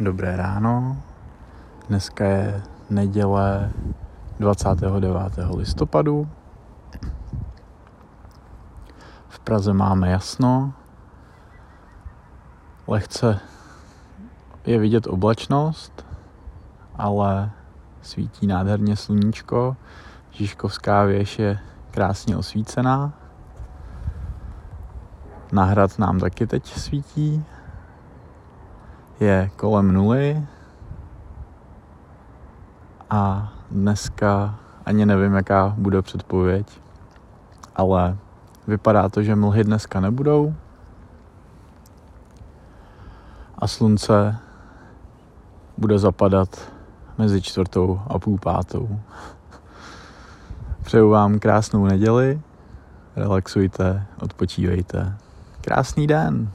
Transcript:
Dobré ráno. Dneska je neděle 29. listopadu. V Praze máme jasno. Lehce je vidět oblačnost, ale svítí nádherně sluníčko. Žižkovská věž je krásně osvícená. Nahrad nám taky teď svítí. Je kolem nuly. A dneska ani nevím, jaká bude předpověď, ale vypadá to, že mlhy dneska nebudou. A slunce bude zapadat mezi čtvrtou a půl pátou. Přeju vám krásnou neděli, relaxujte, odpočívejte. Krásný den!